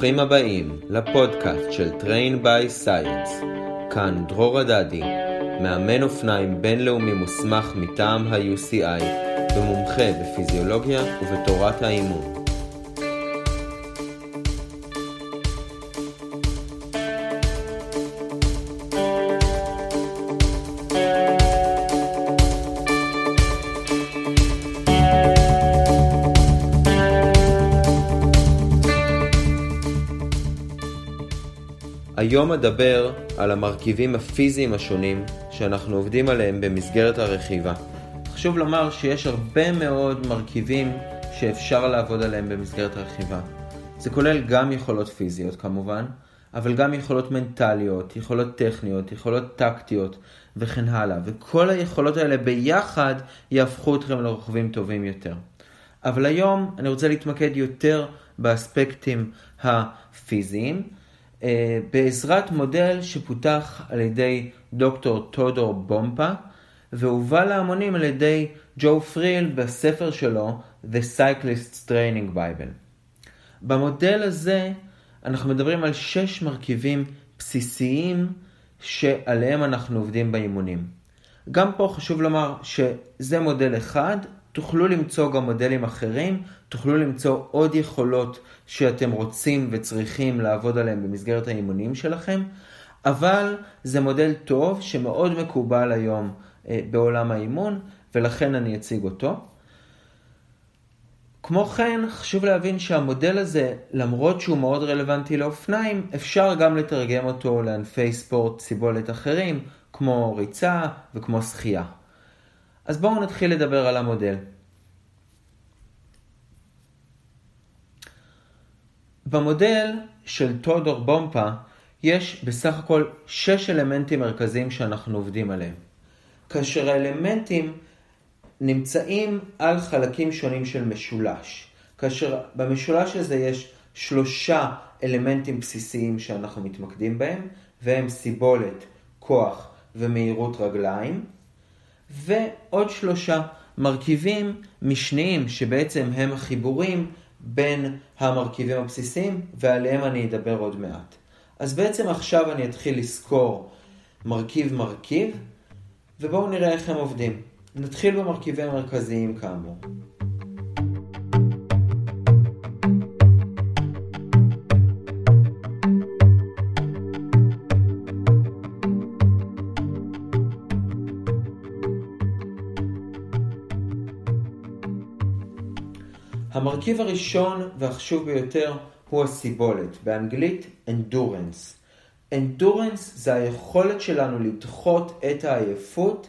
ברוכים הבאים לפודקאסט של Train by Science. כאן דרור הדדי, מאמן אופניים בינלאומי מוסמך מטעם ה-UCI ומומחה בפיזיולוגיה ובתורת האימון. היום אדבר על המרכיבים הפיזיים השונים שאנחנו עובדים עליהם במסגרת הרכיבה. חשוב לומר שיש הרבה מאוד מרכיבים שאפשר לעבוד עליהם במסגרת הרכיבה. זה כולל גם יכולות פיזיות כמובן, אבל גם יכולות מנטליות, יכולות טכניות, יכולות טקטיות וכן הלאה. וכל היכולות האלה ביחד יהפכו אתכם לרוכבים טובים יותר. אבל היום אני רוצה להתמקד יותר באספקטים הפיזיים. אה, בעזרת מודל שפותח על ידי דוקטור טודור בומפה והובא להמונים על ידי ג'ו פריל בספר שלו The Cyclist's Training Bible. במודל הזה אנחנו מדברים על שש מרכיבים בסיסיים שעליהם אנחנו עובדים באימונים. גם פה חשוב לומר שזה מודל אחד, תוכלו למצוא גם מודלים אחרים, תוכלו למצוא עוד יכולות שאתם רוצים וצריכים לעבוד עליהם במסגרת האימונים שלכם, אבל זה מודל טוב שמאוד מקובל היום אה, בעולם האימון, ולכן אני אציג אותו. כמו כן, חשוב להבין שהמודל הזה, למרות שהוא מאוד רלוונטי לאופניים, אפשר גם לתרגם אותו לענפי ספורט סיבולת אחרים, כמו ריצה וכמו שחייה. אז בואו נתחיל לדבר על המודל. במודל של טודור בומפה יש בסך הכל שש אלמנטים מרכזיים שאנחנו עובדים עליהם. כאשר האלמנטים נמצאים על חלקים שונים של משולש. כאשר במשולש הזה יש שלושה אלמנטים בסיסיים שאנחנו מתמקדים בהם, והם סיבולת, כוח ומהירות רגליים. ועוד שלושה מרכיבים משניים שבעצם הם החיבורים בין המרכיבים הבסיסיים ועליהם אני אדבר עוד מעט. אז בעצם עכשיו אני אתחיל לסקור מרכיב מרכיב ובואו נראה איך הם עובדים. נתחיל במרכיבים המרכזיים כאמור. המרכיב הראשון והחשוב ביותר הוא הסיבולת, באנגלית endurance. endurance זה היכולת שלנו לדחות את העייפות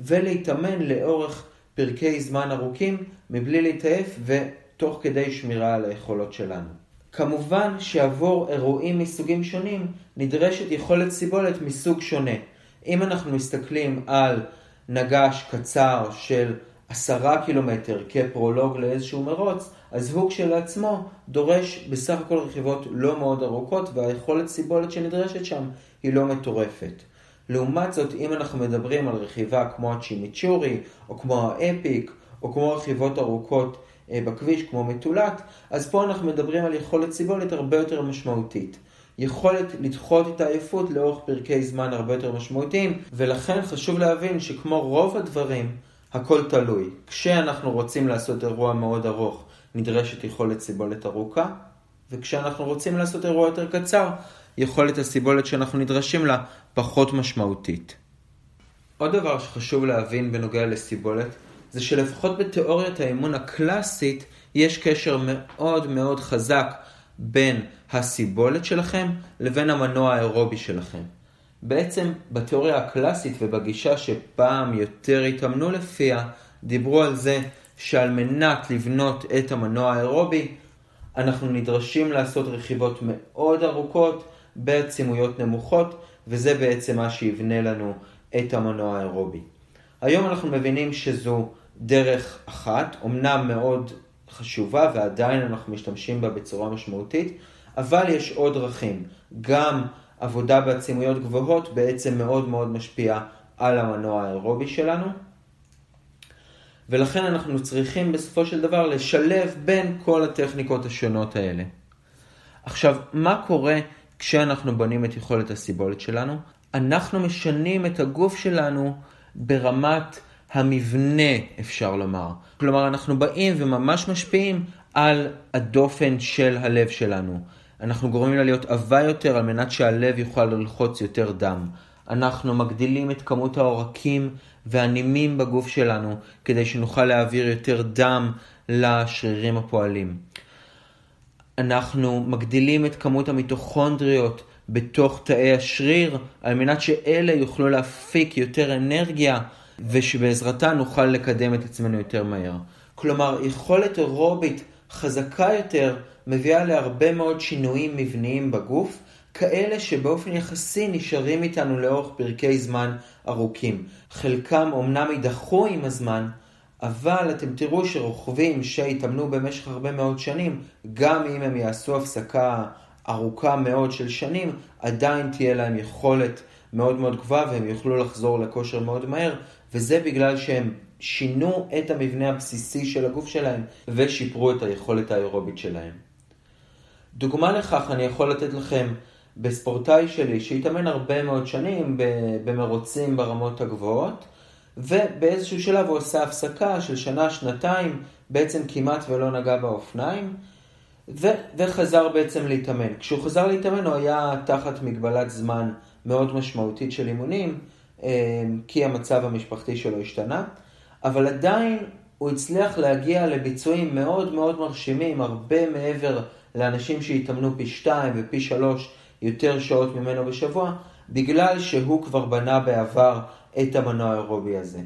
ולהתאמן לאורך פרקי זמן ארוכים מבלי להתעייף ותוך כדי שמירה על היכולות שלנו. כמובן שעבור אירועים מסוגים שונים נדרשת יכולת סיבולת מסוג שונה. אם אנחנו מסתכלים על נגש קצר של עשרה קילומטר כפרולוג לאיזשהו מרוץ, אז הוא כשלעצמו דורש בסך הכל רכיבות לא מאוד ארוכות והיכולת סיבולת שנדרשת שם היא לא מטורפת. לעומת זאת, אם אנחנו מדברים על רכיבה כמו הצ'ימיצ'ורי, או כמו האפיק, או כמו רכיבות ארוכות אה, בכביש כמו מטולט, אז פה אנחנו מדברים על יכולת סיבולת הרבה יותר משמעותית. יכולת לדחות את העייפות לאורך פרקי זמן הרבה יותר משמעותיים, ולכן חשוב להבין שכמו רוב הדברים, הכל תלוי. כשאנחנו רוצים לעשות אירוע מאוד ארוך, נדרשת יכולת סיבולת ארוכה, וכשאנחנו רוצים לעשות אירוע יותר קצר, יכולת הסיבולת שאנחנו נדרשים לה פחות משמעותית. עוד דבר שחשוב להבין בנוגע לסיבולת, זה שלפחות בתיאוריית האימון הקלאסית, יש קשר מאוד מאוד חזק בין הסיבולת שלכם לבין המנוע האירובי שלכם. בעצם בתיאוריה הקלאסית ובגישה שפעם יותר התאמנו לפיה, דיברו על זה שעל מנת לבנות את המנוע האירובי, אנחנו נדרשים לעשות רכיבות מאוד ארוכות בעצימויות נמוכות, וזה בעצם מה שיבנה לנו את המנוע האירובי. היום אנחנו מבינים שזו דרך אחת, אמנם מאוד חשובה ועדיין אנחנו משתמשים בה בצורה משמעותית, אבל יש עוד דרכים. גם עבודה בעצימויות גבוהות בעצם מאוד מאוד משפיע על המנוע האירובי שלנו. ולכן אנחנו צריכים בסופו של דבר לשלב בין כל הטכניקות השונות האלה. עכשיו, מה קורה כשאנחנו בונים את יכולת הסיבולת שלנו? אנחנו משנים את הגוף שלנו ברמת המבנה, אפשר לומר. כלומר, אנחנו באים וממש משפיעים על הדופן של הלב שלנו. אנחנו גורמים לה להיות עבה יותר על מנת שהלב יוכל ללחוץ יותר דם. אנחנו מגדילים את כמות העורקים והנימים בגוף שלנו כדי שנוכל להעביר יותר דם לשרירים הפועלים. אנחנו מגדילים את כמות המיטוכונדריות בתוך תאי השריר על מנת שאלה יוכלו להפיק יותר אנרגיה ושבעזרתה נוכל לקדם את עצמנו יותר מהר. כלומר, יכולת אירובית חזקה יותר מביאה להרבה מאוד שינויים מבניים בגוף, כאלה שבאופן יחסי נשארים איתנו לאורך פרקי זמן ארוכים. חלקם אומנם יידחו עם הזמן, אבל אתם תראו שרוכבים שהתאמנו במשך הרבה מאוד שנים, גם אם הם יעשו הפסקה ארוכה מאוד של שנים, עדיין תהיה להם יכולת מאוד מאוד גבוהה והם יוכלו לחזור לכושר מאוד מהר, וזה בגלל שהם שינו את המבנה הבסיסי של הגוף שלהם ושיפרו את היכולת האירובית שלהם. דוגמה לכך אני יכול לתת לכם בספורטאי שלי שהתאמן הרבה מאוד שנים במרוצים ברמות הגבוהות, ובאיזשהו שלב הוא עשה הפסקה של שנה, שנתיים, בעצם כמעט ולא נגע באופניים, ו- וחזר בעצם להתאמן. כשהוא חזר להתאמן הוא היה תחת מגבלת זמן מאוד משמעותית של אימונים, אה, כי המצב המשפחתי שלו השתנה, אבל עדיין הוא הצליח להגיע לביצועים מאוד מאוד מרשימים, הרבה מעבר לאנשים שהתאמנו פי שתיים ופי שלוש יותר שעות ממנו בשבוע, בגלל שהוא כבר בנה בעבר את המנוע האירובי הזה.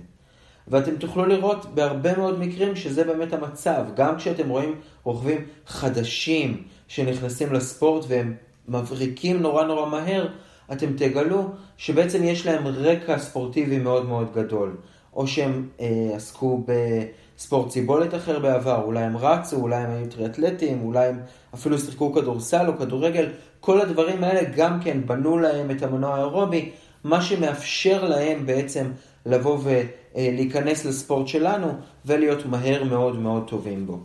ואתם תוכלו לראות בהרבה מאוד מקרים שזה באמת המצב. גם כשאתם רואים רוכבים חדשים שנכנסים לספורט והם מבריקים נורא נורא מהר, אתם תגלו שבעצם יש להם רקע ספורטיבי מאוד מאוד גדול. או שהם אה, עסקו בספורט סיבולת אחר בעבר, אולי הם רצו, אולי הם היו טריאטלטים, אולי הם אפילו שיחקו כדורסל או כדורגל, כל הדברים האלה גם כן בנו להם את המנוע האירובי, מה שמאפשר להם בעצם לבוא ולהיכנס לספורט שלנו ולהיות מהר מאוד מאוד טובים בו.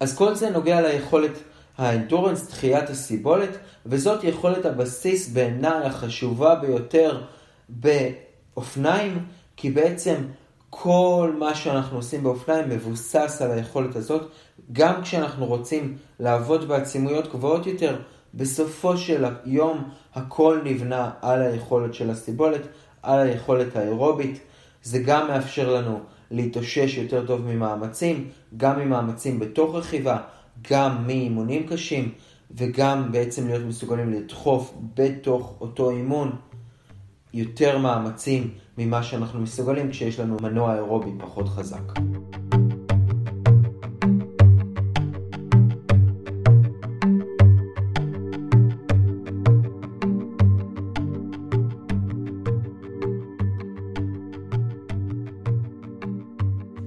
אז כל זה נוגע ליכולת האנדורנס, דחיית הסיבולת, וזאת יכולת הבסיס בעיניי החשובה ביותר באופניים, כי בעצם כל מה שאנחנו עושים באופניים מבוסס על היכולת הזאת, גם כשאנחנו רוצים לעבוד בעצימויות גבוהות יותר, בסופו של היום הכל נבנה על היכולת של הסיבולת, על היכולת האירובית. זה גם מאפשר לנו להתאושש יותר טוב ממאמצים, גם ממאמצים בתוך רכיבה, גם מאימונים קשים, וגם בעצם להיות מסוגלים לדחוף בתוך אותו אימון יותר מאמצים ממה שאנחנו מסוגלים כשיש לנו מנוע אירובי פחות חזק.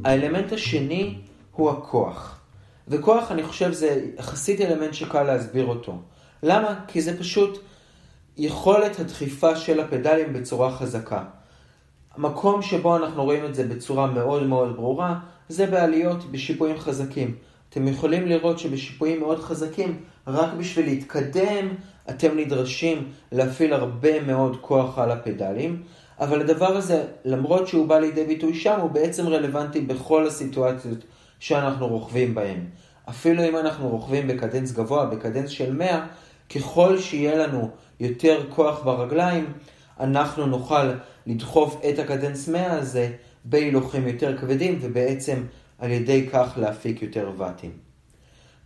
האלמנט השני הוא הכוח. וכוח, אני חושב, זה יחסית אלמנט שקל להסביר אותו. למה? כי זה פשוט יכולת הדחיפה של הפדלים בצורה חזקה. המקום שבו אנחנו רואים את זה בצורה מאוד מאוד ברורה, זה בעליות בשיפועים חזקים. אתם יכולים לראות שבשיפועים מאוד חזקים, רק בשביל להתקדם, אתם נדרשים להפעיל הרבה מאוד כוח על הפדלים, אבל הדבר הזה, למרות שהוא בא לידי ביטוי שם, הוא בעצם רלוונטי בכל הסיטואציות שאנחנו רוכבים בהן. אפילו אם אנחנו רוכבים בקדנס גבוה, בקדנס של 100, ככל שיהיה לנו יותר כוח ברגליים, אנחנו נוכל לדחוף את הקדנס 100 הזה בהילוכים יותר כבדים, ובעצם על ידי כך להפיק יותר ואטים.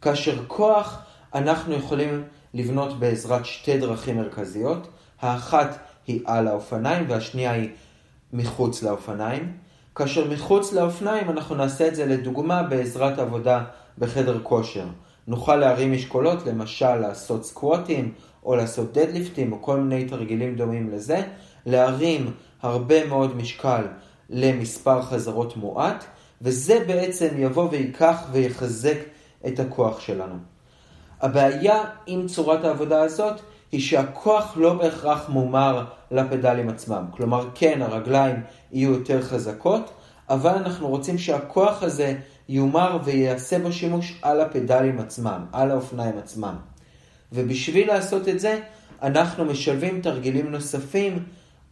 כאשר כוח אנחנו יכולים לבנות בעזרת שתי דרכים מרכזיות, האחת היא על האופניים והשנייה היא מחוץ לאופניים. כאשר מחוץ לאופניים אנחנו נעשה את זה לדוגמה בעזרת עבודה בחדר כושר. נוכל להרים משקולות, למשל לעשות סקווטים או לעשות דדליפטים או כל מיני תרגילים דומים לזה, להרים הרבה מאוד משקל למספר חזרות מועט, וזה בעצם יבוא ויקח ויחזק את הכוח שלנו. הבעיה עם צורת העבודה הזאת היא שהכוח לא בהכרח מומר לפדלים עצמם. כלומר, כן, הרגליים יהיו יותר חזקות, אבל אנחנו רוצים שהכוח הזה יומר ויעשה בו שימוש על הפדלים עצמם, על האופניים עצמם. ובשביל לעשות את זה, אנחנו משלבים תרגילים נוספים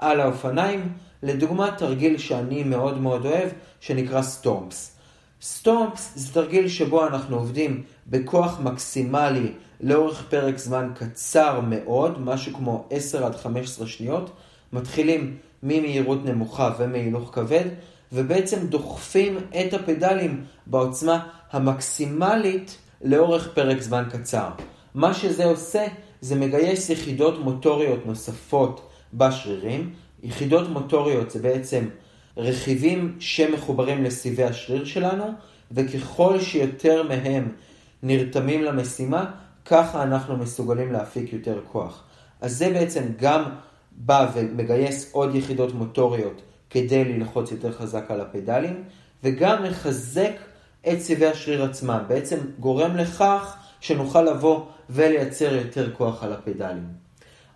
על האופניים, לדוגמה תרגיל שאני מאוד מאוד אוהב, שנקרא סטומפס. סטומפס זה תרגיל שבו אנחנו עובדים בכוח מקסימלי לאורך פרק זמן קצר מאוד, משהו כמו 10 עד 15 שניות. מתחילים ממהירות נמוכה ומהילוך כבד, ובעצם דוחפים את הפדלים בעוצמה המקסימלית לאורך פרק זמן קצר. מה שזה עושה, זה מגייס יחידות מוטוריות נוספות בשרירים. יחידות מוטוריות זה בעצם רכיבים שמחוברים לסיבי השריר שלנו, וככל שיותר מהם נרתמים למשימה, ככה אנחנו מסוגלים להפיק יותר כוח. אז זה בעצם גם בא ומגייס עוד יחידות מוטוריות כדי ללחוץ יותר חזק על הפדלים, וגם מחזק את סיבי השריר עצמם. בעצם גורם לכך שנוכל לבוא ולייצר יותר כוח על הפדלים.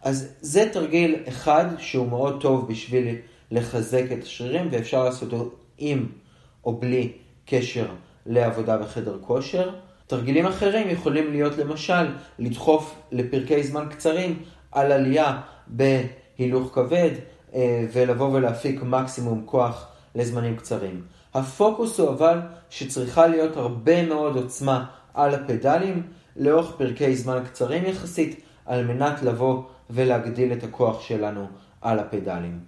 אז זה תרגיל אחד שהוא מאוד טוב בשביל לחזק את השרירים, ואפשר לעשות אותו עם או בלי קשר לעבודה בחדר כושר. תרגילים אחרים יכולים להיות למשל לדחוף לפרקי זמן קצרים על עלייה בהילוך כבד אה, ולבוא ולהפיק מקסימום כוח לזמנים קצרים. הפוקוס הוא אבל שצריכה להיות הרבה מאוד עוצמה על הפדלים לאורך פרקי זמן קצרים יחסית על מנת לבוא ולהגדיל את הכוח שלנו על הפדלים.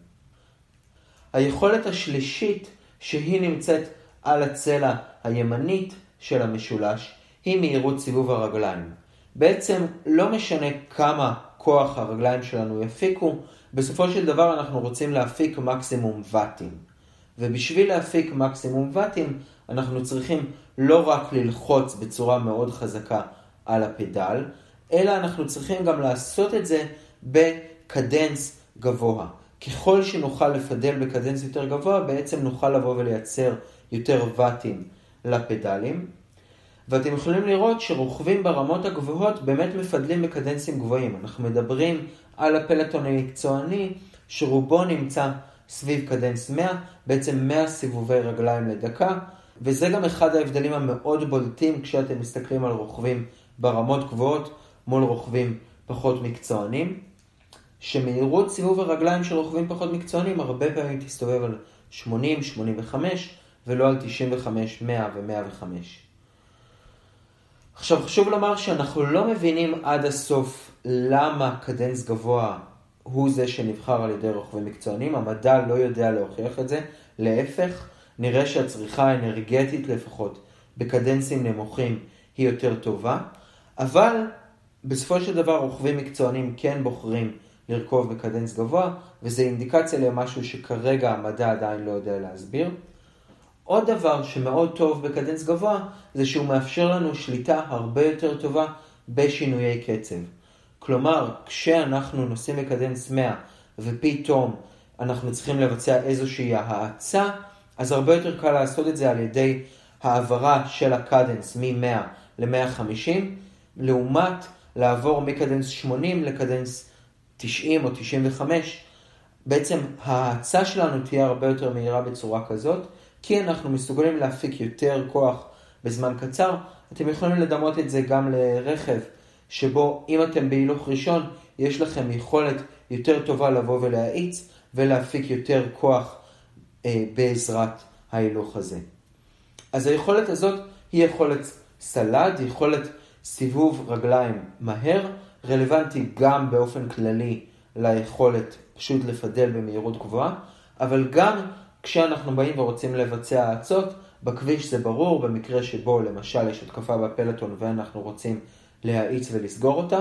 היכולת השלישית שהיא נמצאת על הצלע הימנית של המשולש היא מהירות סיבוב הרגליים. בעצם לא משנה כמה כוח הרגליים שלנו יפיקו, בסופו של דבר אנחנו רוצים להפיק מקסימום ואטים. ובשביל להפיק מקסימום ואטים, אנחנו צריכים לא רק ללחוץ בצורה מאוד חזקה על הפדל, אלא אנחנו צריכים גם לעשות את זה בקדנס גבוה. ככל שנוכל לפדל בקדנס יותר גבוה, בעצם נוכל לבוא ולייצר יותר ואטים לפדלים. ואתם יכולים לראות שרוכבים ברמות הגבוהות באמת מפדלים בקדנסים גבוהים. אנחנו מדברים על הפלטון המקצועני, שרובו נמצא סביב קדנס 100, בעצם 100 סיבובי רגליים לדקה, וזה גם אחד ההבדלים המאוד בולטים כשאתם מסתכלים על רוכבים ברמות גבוהות מול רוכבים פחות מקצוענים. שמהירות סיבוב הרגליים של רוכבים פחות מקצוענים הרבה פעמים תסתובב על 80, 85 ולא על 95, 100 ו-105. עכשיו חשוב לומר שאנחנו לא מבינים עד הסוף למה קדנס גבוה הוא זה שנבחר על ידי רוכבים מקצוענים, המדע לא יודע להוכיח את זה, להפך, נראה שהצריכה האנרגטית לפחות בקדנסים נמוכים היא יותר טובה, אבל בסופו של דבר רוכבים מקצוענים כן בוחרים לרכוב בקדנס גבוה, וזה אינדיקציה למשהו שכרגע המדע עדיין לא יודע להסביר. עוד דבר שמאוד טוב בקדנס גבוה, זה שהוא מאפשר לנו שליטה הרבה יותר טובה בשינויי קצב. כלומר, כשאנחנו נוסעים בקדנס 100 ופתאום אנחנו צריכים לבצע איזושהי האצה, אז הרבה יותר קל לעשות את זה על ידי העברה של הקדנס מ-100 ל-150, לעומת לעבור מקדנס 80 לקדנס 90 או 95, בעצם ההאצה שלנו תהיה הרבה יותר מהירה בצורה כזאת, כי אנחנו מסוגלים להפיק יותר כוח בזמן קצר. אתם יכולים לדמות את זה גם לרכב, שבו אם אתם בהילוך ראשון, יש לכם יכולת יותר טובה לבוא ולהאיץ ולהפיק יותר כוח אה, בעזרת ההילוך הזה. אז היכולת הזאת היא יכולת סלד, יכולת סיבוב רגליים מהר, רלוונטי גם באופן כללי ליכולת פשוט לפדל במהירות גבוהה, אבל גם כשאנחנו באים ורוצים לבצע האצות, בכביש זה ברור, במקרה שבו למשל יש התקפה בפלטון ואנחנו רוצים להאיץ ולסגור אותה,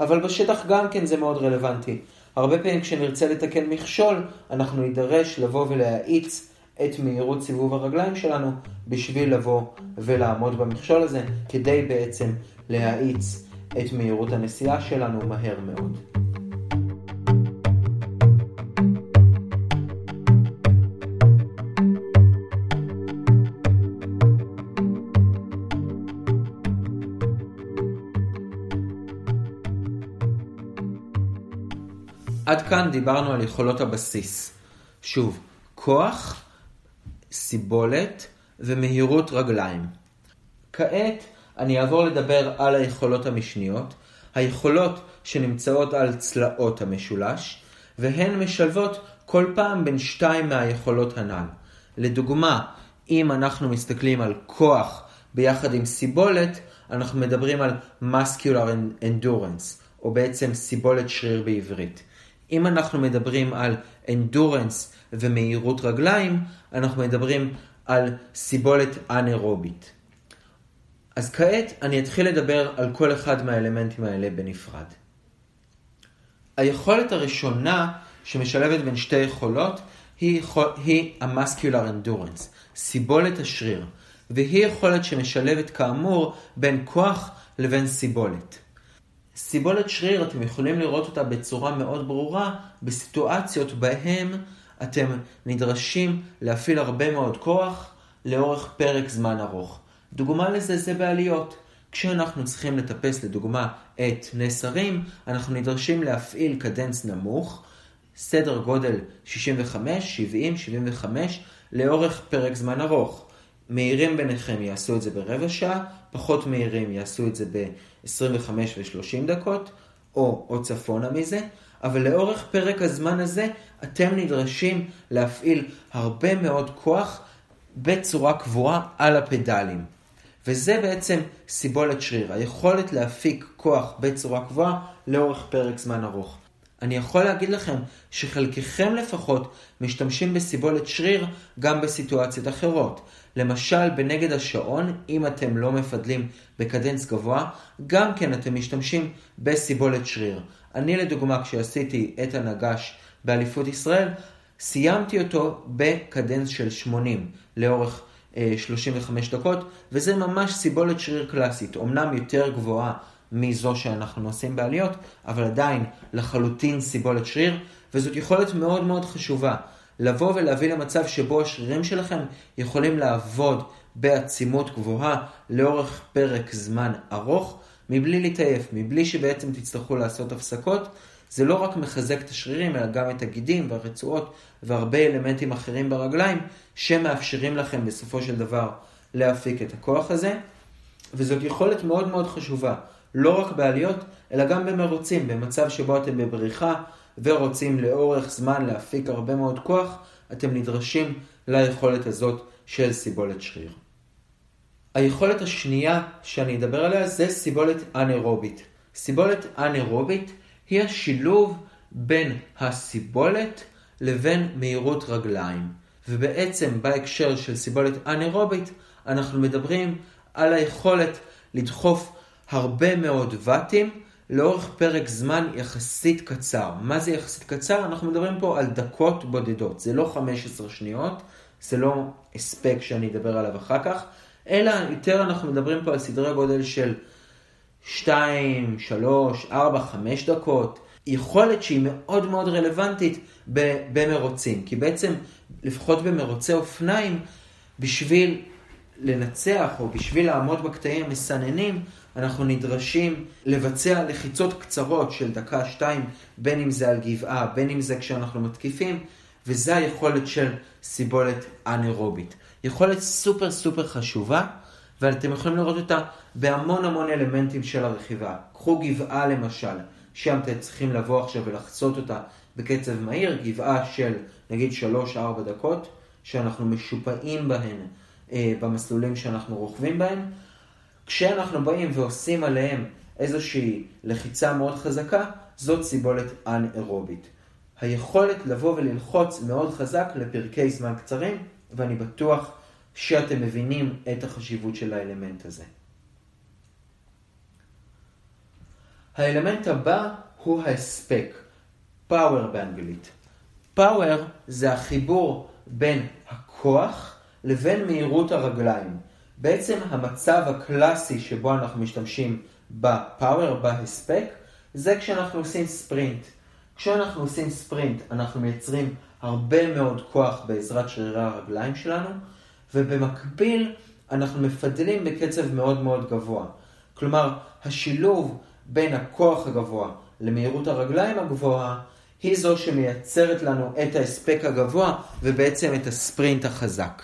אבל בשטח גם כן זה מאוד רלוונטי. הרבה פעמים כשנרצה לתקן מכשול, אנחנו נידרש לבוא ולהאיץ את מהירות סיבוב הרגליים שלנו בשביל לבוא ולעמוד במכשול הזה, כדי בעצם להאיץ את מהירות הנסיעה שלנו מהר מאוד. עד כאן דיברנו על יכולות הבסיס. שוב, כוח, סיבולת ומהירות רגליים. כעת אני אעבור לדבר על היכולות המשניות, היכולות שנמצאות על צלעות המשולש, והן משלבות כל פעם בין שתיים מהיכולות הנ"ל. לדוגמה, אם אנחנו מסתכלים על כוח ביחד עם סיבולת, אנחנו מדברים על muscular endurance, או בעצם סיבולת שריר בעברית. אם אנחנו מדברים על endurance ומהירות רגליים, אנחנו מדברים על סיבולת אנאירובית. אז כעת אני אתחיל לדבר על כל אחד מהאלמנטים האלה בנפרד. היכולת הראשונה שמשלבת בין שתי יכולות היא, המסקיולר אנדורנס, סיבולת השריר, והיא יכולת שמשלבת כאמור בין כוח לבין סיבולת. סיבולת שריר, אתם יכולים לראות אותה בצורה מאוד ברורה בסיטואציות בהן אתם נדרשים להפעיל הרבה מאוד כוח לאורך פרק זמן ארוך. דוגמה לזה זה בעליות. כשאנחנו צריכים לטפס לדוגמה את נסרים, אנחנו נדרשים להפעיל קדנס נמוך, סדר גודל 65, 70, 75, לאורך פרק זמן ארוך. מהירים ביניכם יעשו את זה ברבע שעה, פחות מהירים יעשו את זה ב-25 ו-30 דקות, או עוד צפונה מזה, אבל לאורך פרק הזמן הזה אתם נדרשים להפעיל הרבה מאוד כוח בצורה קבועה על הפדלים. וזה בעצם סיבולת שריר, היכולת להפיק כוח בצורה קבועה לאורך פרק זמן ארוך. אני יכול להגיד לכם שחלקכם לפחות משתמשים בסיבולת שריר גם בסיטואציות אחרות. למשל, בנגד השעון, אם אתם לא מפדלים בקדנס גבוה, גם כן אתם משתמשים בסיבולת שריר. אני לדוגמה, כשעשיתי את הנגש באליפות ישראל, סיימתי אותו בקדנס של 80 לאורך 35 אה, דקות, וזה ממש סיבולת שריר קלאסית, אמנם יותר גבוהה מזו שאנחנו עושים בעליות, אבל עדיין לחלוטין סיבולת שריר, וזאת יכולת מאוד מאוד חשובה. לבוא ולהביא למצב שבו השרירים שלכם יכולים לעבוד בעצימות גבוהה לאורך פרק זמן ארוך, מבלי להתעייף, מבלי שבעצם תצטרכו לעשות הפסקות. זה לא רק מחזק את השרירים, אלא גם את הגידים והרצועות והרבה אלמנטים אחרים ברגליים, שמאפשרים לכם בסופו של דבר להפיק את הכוח הזה. וזאת יכולת מאוד מאוד חשובה, לא רק בעליות, אלא גם במרוצים, במצב שבו אתם בבריחה ורוצים לאורך זמן להפיק הרבה מאוד כוח, אתם נדרשים ליכולת הזאת של סיבולת שריר. היכולת השנייה שאני אדבר עליה זה סיבולת אנאירובית. סיבולת אנאירובית היא השילוב בין הסיבולת לבין מהירות רגליים. ובעצם בהקשר של סיבולת אנאירובית אנחנו מדברים על היכולת לדחוף הרבה מאוד ואטים לאורך פרק זמן יחסית קצר. מה זה יחסית קצר? אנחנו מדברים פה על דקות בודדות. זה לא 15 שניות, זה לא הספק שאני אדבר עליו אחר כך, אלא יותר אנחנו מדברים פה על סדרי גודל של 2, 3, 4, 5 דקות. יכולת שהיא מאוד מאוד רלוונטית במרוצים. כי בעצם, לפחות במרוצי אופניים, בשביל לנצח או בשביל לעמוד בקטעים המסננים, אנחנו נדרשים לבצע לחיצות קצרות של דקה-שתיים, בין אם זה על גבעה, בין אם זה כשאנחנו מתקיפים, וזה היכולת של סיבולת אנאירובית. יכולת סופר סופר חשובה, ואתם יכולים לראות אותה בהמון המון אלמנטים של הרכיבה. קחו גבעה למשל, שם אתם צריכים לבוא עכשיו ולחצות אותה בקצב מהיר, גבעה של נגיד 3-4 דקות, שאנחנו משופעים בהן אה, במסלולים שאנחנו רוכבים בהם. כשאנחנו באים ועושים עליהם איזושהי לחיצה מאוד חזקה, זאת סיבולת אנאירובית. היכולת לבוא וללחוץ מאוד חזק לפרקי זמן קצרים, ואני בטוח שאתם מבינים את החשיבות של האלמנט הזה. האלמנט הבא הוא ההספק, power באנגלית. power זה החיבור בין הכוח לבין מהירות הרגליים. בעצם המצב הקלאסי שבו אנחנו משתמשים בפאוור, בהספק, זה כשאנחנו עושים ספרינט. כשאנחנו עושים ספרינט אנחנו מייצרים הרבה מאוד כוח בעזרת שרירי הרגליים שלנו, ובמקביל אנחנו מפדלים בקצב מאוד מאוד גבוה. כלומר, השילוב בין הכוח הגבוה למהירות הרגליים הגבוהה היא זו שמייצרת לנו את ההספק הגבוה ובעצם את הספרינט החזק.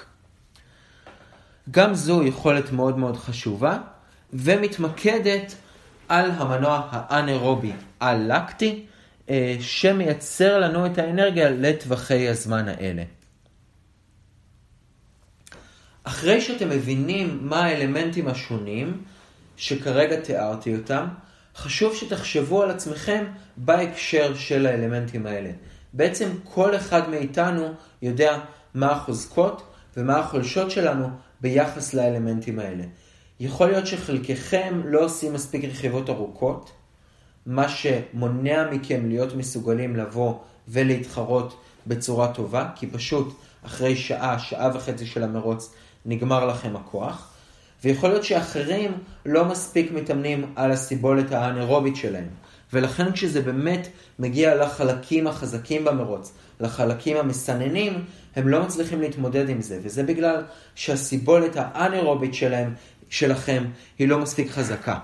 גם זו יכולת מאוד מאוד חשובה ומתמקדת על המנוע האנאירובי הלקטי אה, שמייצר לנו את האנרגיה לטווחי הזמן האלה. אחרי שאתם מבינים מה האלמנטים השונים שכרגע תיארתי אותם, חשוב שתחשבו על עצמכם בהקשר של האלמנטים האלה. בעצם כל אחד מאיתנו יודע מה החוזקות ומה החולשות שלנו ביחס לאלמנטים האלה. יכול להיות שחלקכם לא עושים מספיק רכיבות ארוכות, מה שמונע מכם להיות מסוגלים לבוא ולהתחרות בצורה טובה, כי פשוט אחרי שעה, שעה וחצי של המרוץ, נגמר לכם הכוח. ויכול להיות שאחרים לא מספיק מתאמנים על הסיבולת האנאירובית שלהם. ולכן כשזה באמת מגיע לחלקים החזקים במרוץ, לחלקים המסננים, הם לא מצליחים להתמודד עם זה. וזה בגלל שהסיבולת האנאירובית שלהם, שלכם היא לא מספיק חזקה.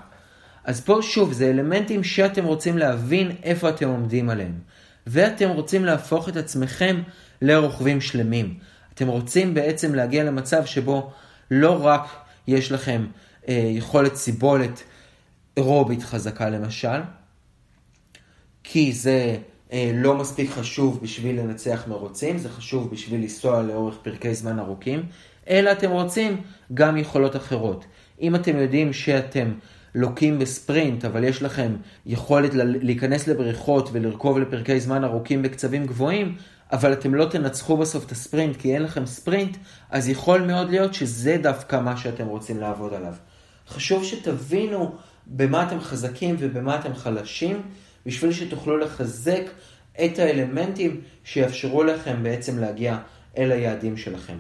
אז פה שוב, זה אלמנטים שאתם רוצים להבין איפה אתם עומדים עליהם. ואתם רוצים להפוך את עצמכם לרוכבים שלמים. אתם רוצים בעצם להגיע למצב שבו לא רק יש לכם אה, יכולת סיבולת אירובית חזקה למשל, כי זה אה, לא מספיק חשוב בשביל לנצח מרוצים, זה חשוב בשביל לנסוע לאורך פרקי זמן ארוכים, אלא אתם רוצים גם יכולות אחרות. אם אתם יודעים שאתם לוקים בספרינט, אבל יש לכם יכולת להיכנס לבריכות ולרכוב לפרקי זמן ארוכים בקצבים גבוהים, אבל אתם לא תנצחו בסוף את הספרינט כי אין לכם ספרינט, אז יכול מאוד להיות שזה דווקא מה שאתם רוצים לעבוד עליו. חשוב שתבינו במה אתם חזקים ובמה אתם חלשים, בשביל שתוכלו לחזק את האלמנטים שיאפשרו לכם בעצם להגיע אל היעדים שלכם.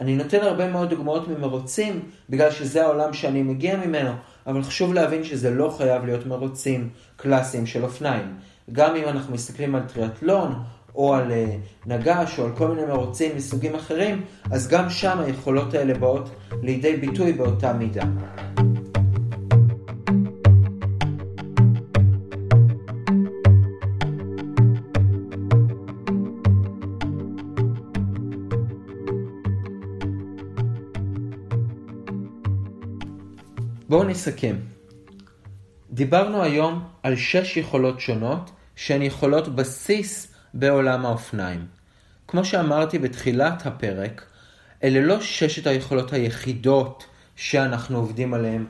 אני נותן הרבה מאוד דוגמאות ממרוצים, בגלל שזה העולם שאני מגיע ממנו, אבל חשוב להבין שזה לא חייב להיות מרוצים קלאסיים של אופניים. גם אם אנחנו מסתכלים על טריאטלון, או על אה, נגש, או על כל מיני מרוצים מסוגים אחרים, אז גם שם היכולות האלה באות לידי ביטוי באותה מידה. בואו נסכם. דיברנו היום על שש יכולות שונות שהן יכולות בסיס בעולם האופניים. כמו שאמרתי בתחילת הפרק, אלה לא ששת היכולות היחידות שאנחנו עובדים עליהן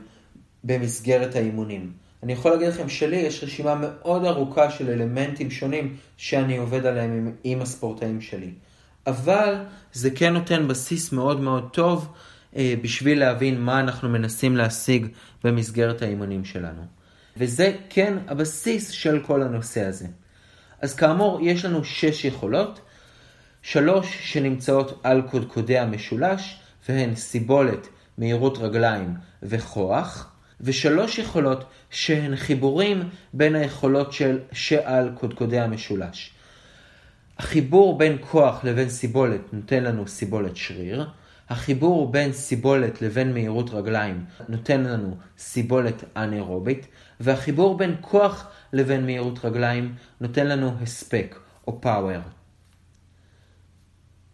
במסגרת האימונים. אני יכול להגיד לכם שלי יש רשימה מאוד ארוכה של אלמנטים שונים שאני עובד עליהם עם, עם הספורטאים שלי. אבל זה כן נותן בסיס מאוד מאוד טוב אה, בשביל להבין מה אנחנו מנסים להשיג במסגרת האימונים שלנו. וזה כן הבסיס של כל הנושא הזה. אז כאמור, יש לנו שש יכולות, שלוש שנמצאות על קודקודי המשולש, והן סיבולת, מהירות רגליים וכוח, ושלוש יכולות שהן חיבורים בין היכולות של שעל קודקודי המשולש. החיבור בין כוח לבין סיבולת נותן לנו סיבולת שריר, החיבור בין סיבולת לבין מהירות רגליים נותן לנו סיבולת אנאירובית, והחיבור בין כוח לבין מהירות רגליים נותן לנו הספק או פאוור.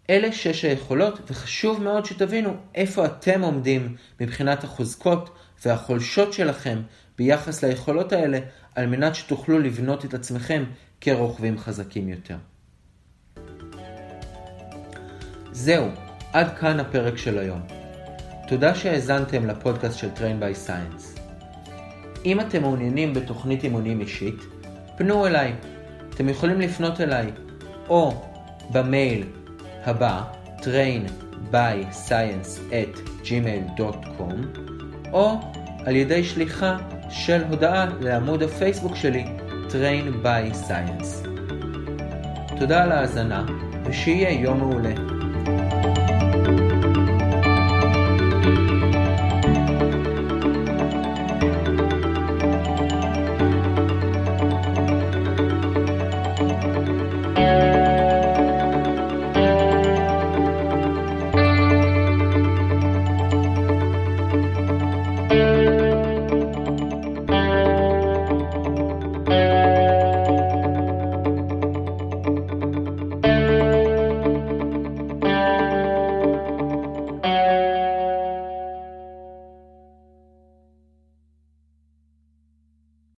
אלה שש היכולות, וחשוב מאוד שתבינו איפה אתם עומדים מבחינת החוזקות והחולשות שלכם ביחס ליכולות האלה, על מנת שתוכלו לבנות את עצמכם כרוכבים חזקים יותר. זהו, עד כאן הפרק של היום. תודה שהאזנתם לפודקאסט של Train by Science. אם אתם מעוניינים בתוכנית אימונים אישית, פנו אליי. אתם יכולים לפנות אליי או במייל הבא trainbyscience at gmail.com או על ידי שליחה של הודעה לעמוד הפייסבוק שלי Train by Science. תודה על ההאזנה ושיהיה יום מעולה.